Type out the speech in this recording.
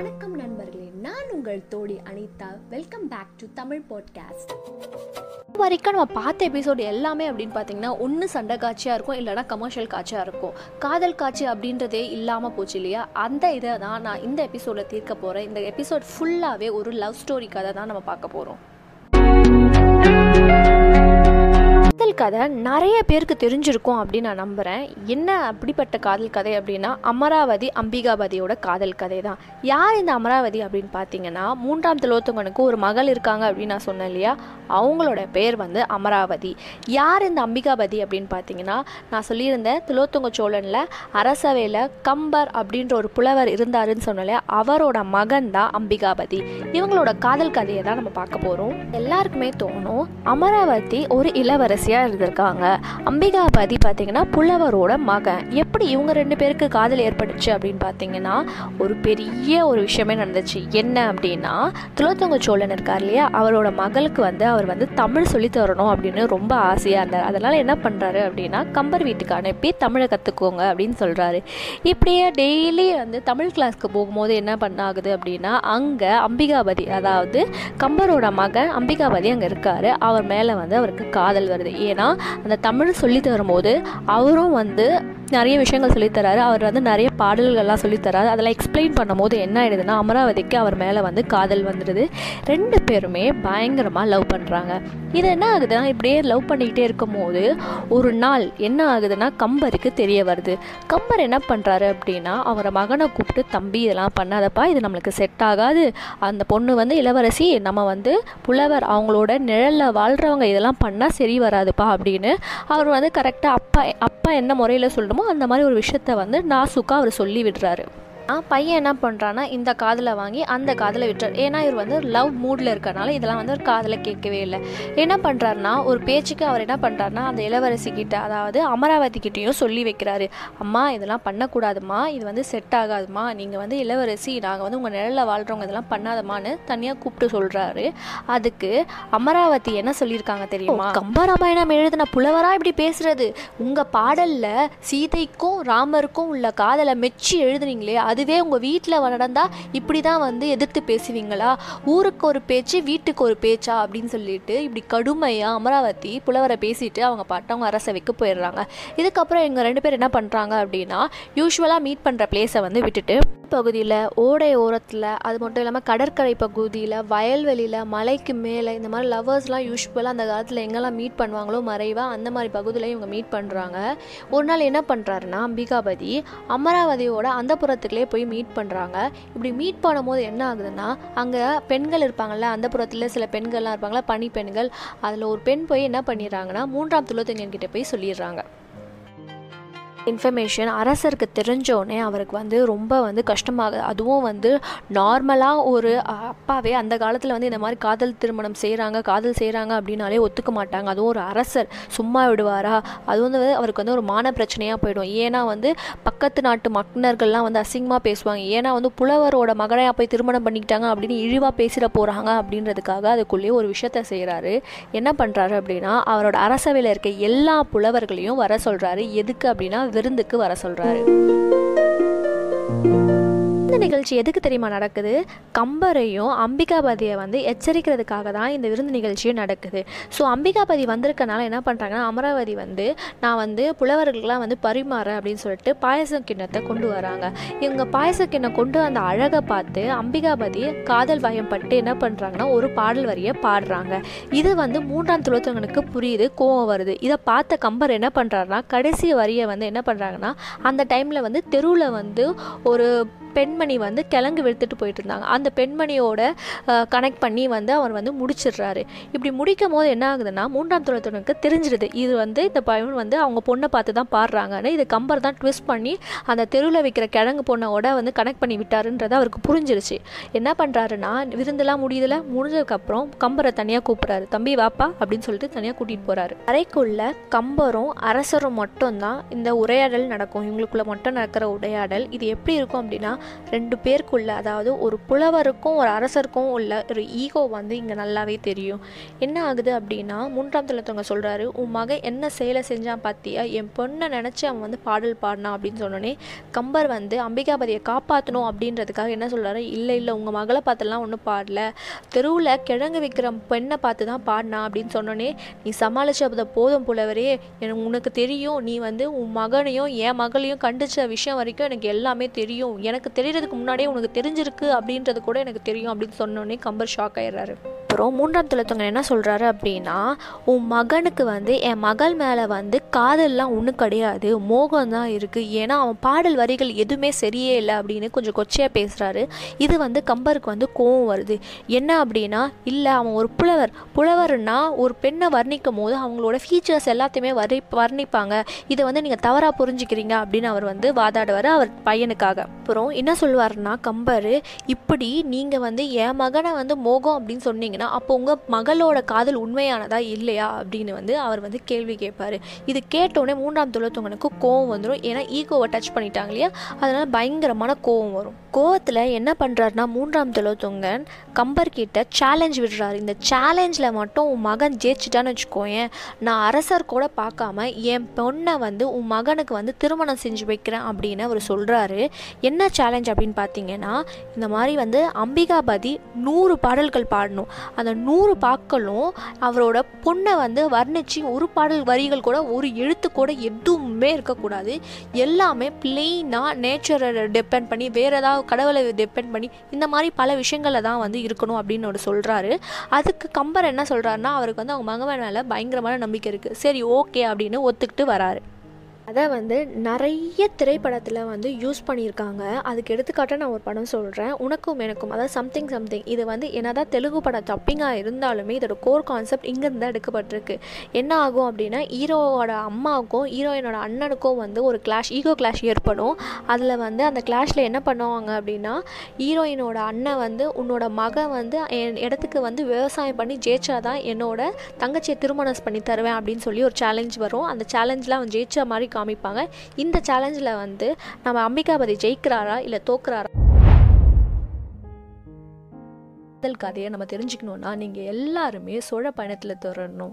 வணக்கம் நண்பர்களே நான் உங்கள் Todi Anitha. Welcome back to Tamil podcast வரைக்கும் நம்ம பார்த்த எபிசோடு எல்லாமே அப்படின்னு பார்த்தீங்கன்னா ஒன்று சண்டை காட்சியாக இருக்கும் இல்லைனா கமர்ஷியல் காட்சியாக இருக்கும். காதல் காட்சி அப்படின்றதே இல்லாமல் போச்சு இல்லையா? அந்த இதை தான் நான் இந்த எபிசோடில் தீர்க்க போகிறேன் இந்த எபிசோட் ஃபுல்லாகவே ஒரு லவ் ஸ்டோரி கதை தான் நம்ம பார்க்க போகிறோம் காதல் கதை நிறைய பேருக்கு தெரிஞ்சிருக்கும் அப்படின்னு நான் நம்புகிறேன் என்ன அப்படிப்பட்ட காதல் கதை அப்படின்னா அமராவதி அம்பிகாபதியோட காதல் கதை தான். யார் இந்த அமராவதி அப்படின்னு பார்த்தீங்கன்னா மூன்றாம் திலோத்தங்கனுக்கு ஒரு மகள் இருக்காங்க அப்படின்னு நான் சொன்னேன் இல்லையா? அவங்களோட பேர் வந்து அமராவதி. யார் இந்த அம்பிகாபதி அப்படின்னு பார்த்தீங்கன்னா நான் சொல்லியிருந்தேன் திலோத்தங்க சோழனில் அரசவையில் கம்பர் அப்படின்ற ஒரு புலவர் இருந்தாருன்னு சொன்னாலே அவரோட மகன் தான் அம்பிகாபதி. இவங்களோட காதல் கதையை தான் நம்ம பார்க்க போகிறோம் எல்லாருக்குமே தோணும் அமராவதி ஒரு இளவரசியாக இருந்திருக்காங்க அம்பிகாபதி பார்த்தீங்கன்னா புலவரோட மகன். எப்படி இவங்க ரெண்டு பேருக்கு காதல் ஏற்பட்டுச்சு அப்படின்னு பார்த்தீங்கன்னா ஒரு பெரிய ஒரு விஷயமே நடந்துச்சு. என்ன அப்படின்னா துளத்தங்க சோழன் இருக்கார் இல்லையா? அவரோட மகளுக்கு வந்து அவர் வந்து தமிழ் சொல்லி தரணும் அப்படின்னு ரொம்ப ஆசையாக இருந்தார். அதனால் என்ன பண்ணுறாரு அப்படின்னா கம்பர் வீட்டுக்கு அனுப்பி தமிழை கற்றுக்கோங்க அப்படின்னு சொல்கிறாரு இப்படியே டெய்லி வந்து தமிழ் கிளாஸ்க்கு போகும்போது என்ன பண்ணாகுது அப்படின்னா அங்கே அம்பிகாபதி அதாவது கம்பரோட மகன் அம்பிகாபதி அங்கே இருக்கார். அவர் மேலே வந்து அவருக்கு காதல் வருது. ஏன்னா அந்த தமிழ் சொல்லி தரும்போது அவரும் வந்து நிறைய விஷயங்கள் சொல்லித்தராரு. அவர் வந்து நிறைய பாடல்கள்லாம் சொல்லித்தராரு. அதெல்லாம் எக்ஸ்பிளைன் பண்ணும்போது என்ன ஆயிடுதுன்னா அமராவதிக்கு அவர் மேலே வந்து காதல் வந்துடுது ரெண்டு பேருமே பயங்கரமாக லவ் பண்ணுறாங்க இது என்ன ஆகுதுன்னா இப்படியே லவ் பண்ணிக்கிட்டே இருக்கும்போது ஒரு நாள் என்ன ஆகுதுன்னா கம்பருக்கு தெரிய வருது. கம்பர் என்ன பண்ணுறாரு அப்படின்னா அவரை மகனை கூப்பிட்டு தம்பி இதெல்லாம் பண்ணாதப்பா இது நம்மளுக்கு செட் ஆகாது. அந்த பொண்ணு வந்து இளவரசி நம்ம வந்து புலவர் அவங்களோட நிழலில் வாழ்கிறவங்க இதெல்லாம் பண்ணால் சரி வராதுப்பா அப்படின்னு அவர் வந்து கரெக்டாக அப்பா அப்பா என்ன முறையில் சொல்லணும் அந்த மாதிரி ஒரு விஷயத்த வந்து நாசுக்கா அவர் சொல்லி விடுறாரு பையன் என்ன பண்ணுறான்னா இந்த காதில் வாங்கி அந்த காதில் விட்டுறார். ஏன்னா இவர் வந்து லவ் மூடில் இருக்கறனால இதெல்லாம் வந்து ஒரு காதில் கேட்கவே இல்லை. என்ன பண்ணுறாருனா ஒரு பேச்சுக்கு அவர் என்ன பண்ணுறாருனா அந்த இளவரசி கிட்ட அதாவது அமராவதி கிட்டேயும் சொல்லி வைக்கிறாரு. அம்மா இதெல்லாம் பண்ணக்கூடாதுமா இது வந்து செட் ஆகாதுமா நீங்கள் வந்து இளவரசி நாங்கள் வந்து உங்கள் நிழலில் வாழ்கிறவங்க இதெல்லாம் பண்ணாதமான்னு தனியாக கூப்பிட்டு சொல்கிறாரு அதுக்கு அமராவதி என்ன சொல்லியிருக்காங்க தெரியுமா? கம்பராமாயணம் எழுதின புலவராக இப்படி பேசுறது? உங்கள் பாடலில் சீதைக்கும் ராமருக்கும் உள்ள காதலை மெச்சி எழுதுனீங்களே அதுவே உங்கள் வீட்டில் நடந்தால் இப்படி தான் வந்து எதிர்த்து பேசுவீங்களா? ஊருக்கு ஒரு பேச்சு வீட்டுக்கு ஒரு பேச்சா? அப்படின்னு சொல்லிட்டு இப்படி கடுமையாக அமராவதி புலவரை பேசிட்டு அவங்க பாட்டு அவங்க அரசவைக்கு போயிடுறாங்க. இதுக்கப்புறம் எங்கள் ரெண்டு பேர் என்ன பண்ணுறாங்க அப்படின்னா யூஸ்வலாக மீட் பண்ணுற பிளேஸை வந்து விட்டுட்டு பகுதியில் ஓடை ஓரத்தில் அது மட்டும் இல்லாமல் கடற்கரை பகுதியில் வயல்வெளியில் மலைக்கு மேலே இந்த மாதிரி லவ்வர்ஸ்லாம் யூஸ்வலாக அந்த காலத்தில் எங்கெல்லாம் மீட் பண்ணுவாங்களோ மறைவாக அந்த மாதிரி பகுதியில் இவங்க மீட் பண்ணுறாங்க ஒரு நாள் என்ன பண்ணுறாருன்னா அம்பிகாபதி அமராவதியோட அந்த புறத்துக்குள்ளே போய் மீட் பண்ணுறாங்க இப்படி மீட் பண்ணும்போது என்ன ஆகுதுன்னா அங்கே பெண்கள் இருப்பாங்கள்ல அந்த புறத்தில் சில பெண்கள்லாம் இருப்பாங்களா பனி பெண்கள் அதில் ஒரு பெண் போய் என்ன பண்ணிடுறாங்கன்னா மூன்றாம் துளத்தங்கன் கிட்ட போய் சொல்லிடுறாங்க. இன்ஃபர்மேஷன் அரசருக்கு தெரிஞ்சோடனே அவருக்கு வந்து ரொம்ப வந்து கஷ்டமாக அதுவும் வந்து நார்மலாக ஒரு அப்பாவே அந்த காலத்தில் வந்து இந்த மாதிரி காதல் திருமணம் செய்கிறாங்க காதல் செய்கிறாங்க அப்படின்னாலே ஒத்துக்க மாட்டாங்க. அதுவும் ஒரு அரசர் சும்மா விடுவாரா? அது வந்து அவருக்கு வந்து ஒரு மான பிரச்சனையாக போயிடும். ஏன்னா வந்து பக்கத்து நாட்டு மக்னர்கள்லாம் வந்து அசிங்கமாக பேசுவாங்க. ஏன்னா வந்து புலவரோட மகனையாக போய் திருமணம் பண்ணிக்கிட்டாங்க அப்படின்னு இழிவாக பேசிட போகிறாங்க அப்படின்றதுக்காக அதுக்குள்ளேயே ஒரு விஷயத்த செய்கிறாரு என்ன பண்ணுறாரு அப்படின்னா அவரோட அரசவையில் இருக்க எல்லா புலவர்களையும் வர சொல்கிறாரு எதுக்கு அப்படின்னா விருந்துக்கு வர சொல்கிறாரு இந்த நிகழ்ச்சி எதுக்கு தெரியுமா நடக்குது? கம்பரையும் அம்பிகாபதியை வந்து எச்சரிக்கிறதுக்காக தான் இந்த விருந்து நிகழ்ச்சியும் நடக்குது. ஸோ அம்பிகாபதி வந்திருக்கனால என்ன பண்ணுறாங்கன்னா அமராவதி வந்து நான் வந்து புலவர்களுக்கெல்லாம் வந்து பரிமாறேன் அப்படின்னு சொல்லிட்டு பாயச கிண்ணத்தை கொண்டு வராங்க. இவங்க பாயச கிண்ணம் கொண்டு அந்த அழகை பார்த்து அம்பிகாபதி காதல் வயம் பட்டு என்ன பண்ணுறாங்கன்னா ஒரு பாடல் வரியை பாடுறாங்க. இது வந்து மூன்றாம் துளத்தவங்களுக்கு புரியுது கோவம் வருது. இதை பார்த்த கம்பர் என்ன பண்ணுறாருனா கடைசி வரியை வந்து என்ன பண்ணுறாங்கன்னா அந்த டைமில் வந்து தெருவில் வந்து ஒரு பெண்மணி வந்து கிழங்கு விழுத்துட்டு போயிட்டு இருந்தாங்க அந்த பெண்மணியோட கனெக்ட் பண்ணி வந்து அவர் வந்து முடிச்சிடுறாரு. இப்படி முடிக்கும் போது என்ன ஆகுதுன்னா மூன்றாம் துளத்தனுக்கு தெரிஞ்சிருது இது வந்து இந்த பையன் வந்து அவங்க பொண்ணை பார்த்து தான் பாடுறாங்கன்னு இது கம்பர் தான் ட்விஸ்ட் பண்ணி அந்த தெருவில் வைக்கிற கிழங்கு பொண்ணோட வந்து கனெக்ட் பண்ணி விட்டாருன்றது அவருக்கு புரிஞ்சிருச்சு. என்ன பண்ணுறாருன்னா விருந்தெல்லாம் முடியுதுல முடிஞ்சதுக்கப்புறம் கம்பரை தனியாக கூப்பிட்றாரு. தம்பி வாப்பா அப்படின்னு சொல்லிட்டு தனியாக கூட்டிகிட்டு போகிறாரு அறைக்குள்ள கம்பரும் அரசரும் மட்டும்தான் இந்த உரையாடல் நடக்கும். இவங்களுக்குள்ள மட்டும் நடக்கிற உரையாடல் இது எப்படி இருக்கும் அப்படின்னா ரெண்டு பேருக்குள்ள அதாவது ஒரு புலவருக்கும் ஒரு அரசருக்கும் உள்ள ஒரு ஈகோ வந்து இங்கே நல்லாவே தெரியும். என்ன ஆகுது அப்படின்னா மூன்றாம் தளத்தவங்க சொல்கிறாரு உன் மகன் என்ன செயலை செஞ்சான் பார்த்தியா என் பொண்ணை நினச்சி அவன் வந்து பாடல் பாடினான் அப்படின்னு சொன்னோடனே கம்பர் வந்து அம்பிகாபதியை காப்பாற்றணும் அப்படின்றதுக்காக என்ன சொல்கிறாரு இல்லை இல்லை உங்கள் மகளை பார்த்துலாம் ஒன்றும் பாடல. தெருவில் கிழங்கு விற்கிற பெண்ணை பார்த்து தான் பாடினா அப்படின்னு சொன்னோடனே நீ சமாளிச்ச போதும் புலவரே. எனக்கு உனக்கு தெரியும். நீ வந்து உன் மகனையும் என் மகளையும் கண்டிச்ச விஷயம் வரைக்கும் எனக்கு எல்லாமே தெரியும். எனக்கு தெரியறதுக்கு முன்னாடியே உனக்கு தெரிஞ்சிருக்கு அப்படின்றது கூட எனக்கு தெரியும் அப்படின்னு சொன்னோடனே கம்பர் ஷாக் ஆயிடுறாரு. அப்புறம் மூன்றாம் தலைத்தவங்க என்ன சொல்கிறாரு அப்படின்னா உன் மகனுக்கு வந்து என் மகள் மேலே வந்து காதல்லாம் ஒன்றும் கிடையாது. மோகம் தான் இருக்குது ஏன்னா அவன் பாடல் வரிகள் எதுவுமே சரியே இல்லை அப்படின்னு கொஞ்சம் கொச்சையாக பேசுகிறாரு இது வந்து கம்பருக்கு வந்து கோவம் வருது. என்ன அப்படின்னா இல்லை அவன் ஒரு புலவர். புலவர்னா ஒரு பெண்ணை வர்ணிக்கும் போது அவங்களோட ஃபீச்சர்ஸ் எல்லாத்தையுமே வரி வர்ணிப்பாங்க. இதை வந்து நீங்கள் தவறாக புரிஞ்சுக்கிறீங்க அப்படின்னு அவர் வந்து வாதாடுவார் அவர் பையனுக்காக. அப்புறம் என்ன சொல்லுவாருன்னா கம்பர் இப்படி நீங்கள் வந்து என் மகனை வந்து மோகம் அப்படின்னு சொன்னீங்கன்னா அப்போ உங்கள் மகளோட காதல் உண்மையானதா இல்லையா அப்படின்னு வந்து அவர் வந்து கேள்வி கேட்பாரு. இது கேட்டோடனே மூன்றாம் துளத்தவங்களுக்கு கோவம் வந்துடும் ஏன்னா ஈகோவை டச் பண்ணிட்டாங்க இல்லையா? அதனால் பயங்கரமான கோவம் வரும். கோவத்தில் என்ன பண்ணுறாருனா மூன்றாம் துளத்தவங்கன் கம்பர்கிட்ட சேலஞ்ச் விடுறாரு. இந்த சேலஞ்சில் மட்டும் உன் மகன் ஜெயிச்சிட்டான்னு வச்சுக்கோயேன். நான் அரசர் கூட பார்க்காம என் பொண்ணை வந்து உன் மகனுக்கு வந்து திருமணம் செஞ்சு வைக்கிறேன் அப்படின்னு அவர் சொல்கிறாரு என்ன சேலஞ்ச் அப்படின்னு பார்த்தீங்கன்னா இந்த மாதிரி வந்து அம்பிகாபதி நூறு பாடல்கள் பாடணும். அந்த நூறு பாக்களும் அவரோட பொண்ணை வந்து வர்ணித்து ஒரு பாடல் வரிகள் கூட ஒரு எழுத்து கூட எதுவுமே இருக்கக்கூடாது. எல்லாமே பிளெயினாக நேச்சரை டிபெண்ட் பண்ணி வேறு ஏதாவது கடவுளை டிபெண்ட் பண்ணி இந்த மாதிரி பல விஷயங்களில் தான் வந்து இருக்கணும் அப்படின்னு அவர் சொல்கிறாரு அதுக்கு கம்பர் என்ன சொல்கிறாருன்னா அவருக்கு வந்து அவங்க மகன் மேலே பயங்கரமான நம்பிக்கை இருக்குது சரி ஓகே அப்படின்னு ஒத்துக்கிட்டு வராரு. அதை வந்து நிறைய திரைப்படத்தில் வந்து யூஸ் பண்ணியிருக்காங்க. அதுக்கு எடுத்துக்காட்டாக நான் ஒரு படம் சொல்கிறேன் உனக்கும் எனக்கும் அதாவது சம்திங் சம்திங் இது வந்து என்னதான் தெலுங்கு படம் தப்பிங்காக இருந்தாலுமே இதோட கோர் கான்செப்ட் இங்கேருந்து தான் எடுக்கப்பட்டிருக்கு. என்ன ஆகும் அப்படின்னா ஹீரோவோட அம்மாவுக்கும் ஹீரோயினோட அண்ணனுக்கும் வந்து ஒரு கிளாஷ் ஈகோ கிளாஷ் ஏற்படும். அதில் வந்து அந்த கிளாஷில் என்ன பண்ணுவாங்க அப்படின்னா ஹீரோயினோட அண்ணன் வந்து உன்னோட மகன் வந்து என் இடத்துக்கு வந்து விவசாயம் பண்ணி ஜெயிச்சாதான் என்னோட தங்கச்சியை திருமணம் பண்ணி தருவேன் அப்படின்னு சொல்லி ஒரு சேலஞ்ச் வரும். அந்த சேலஞ்சில் அவன் ஜெயிச்ச மாதிரி காமிப்பாங்க. இந்த சேலஞ்சில் வந்து நம்ம அம்பிகாபதி ஜெயிக்கிறாரா இல்லை தோக்குறாரா? கதையை நம்ம தெரிஞ்சுக்கணுன்னா நீங்கள் எல்லாருமே சோழ பயணத்தில் தொடரணும்.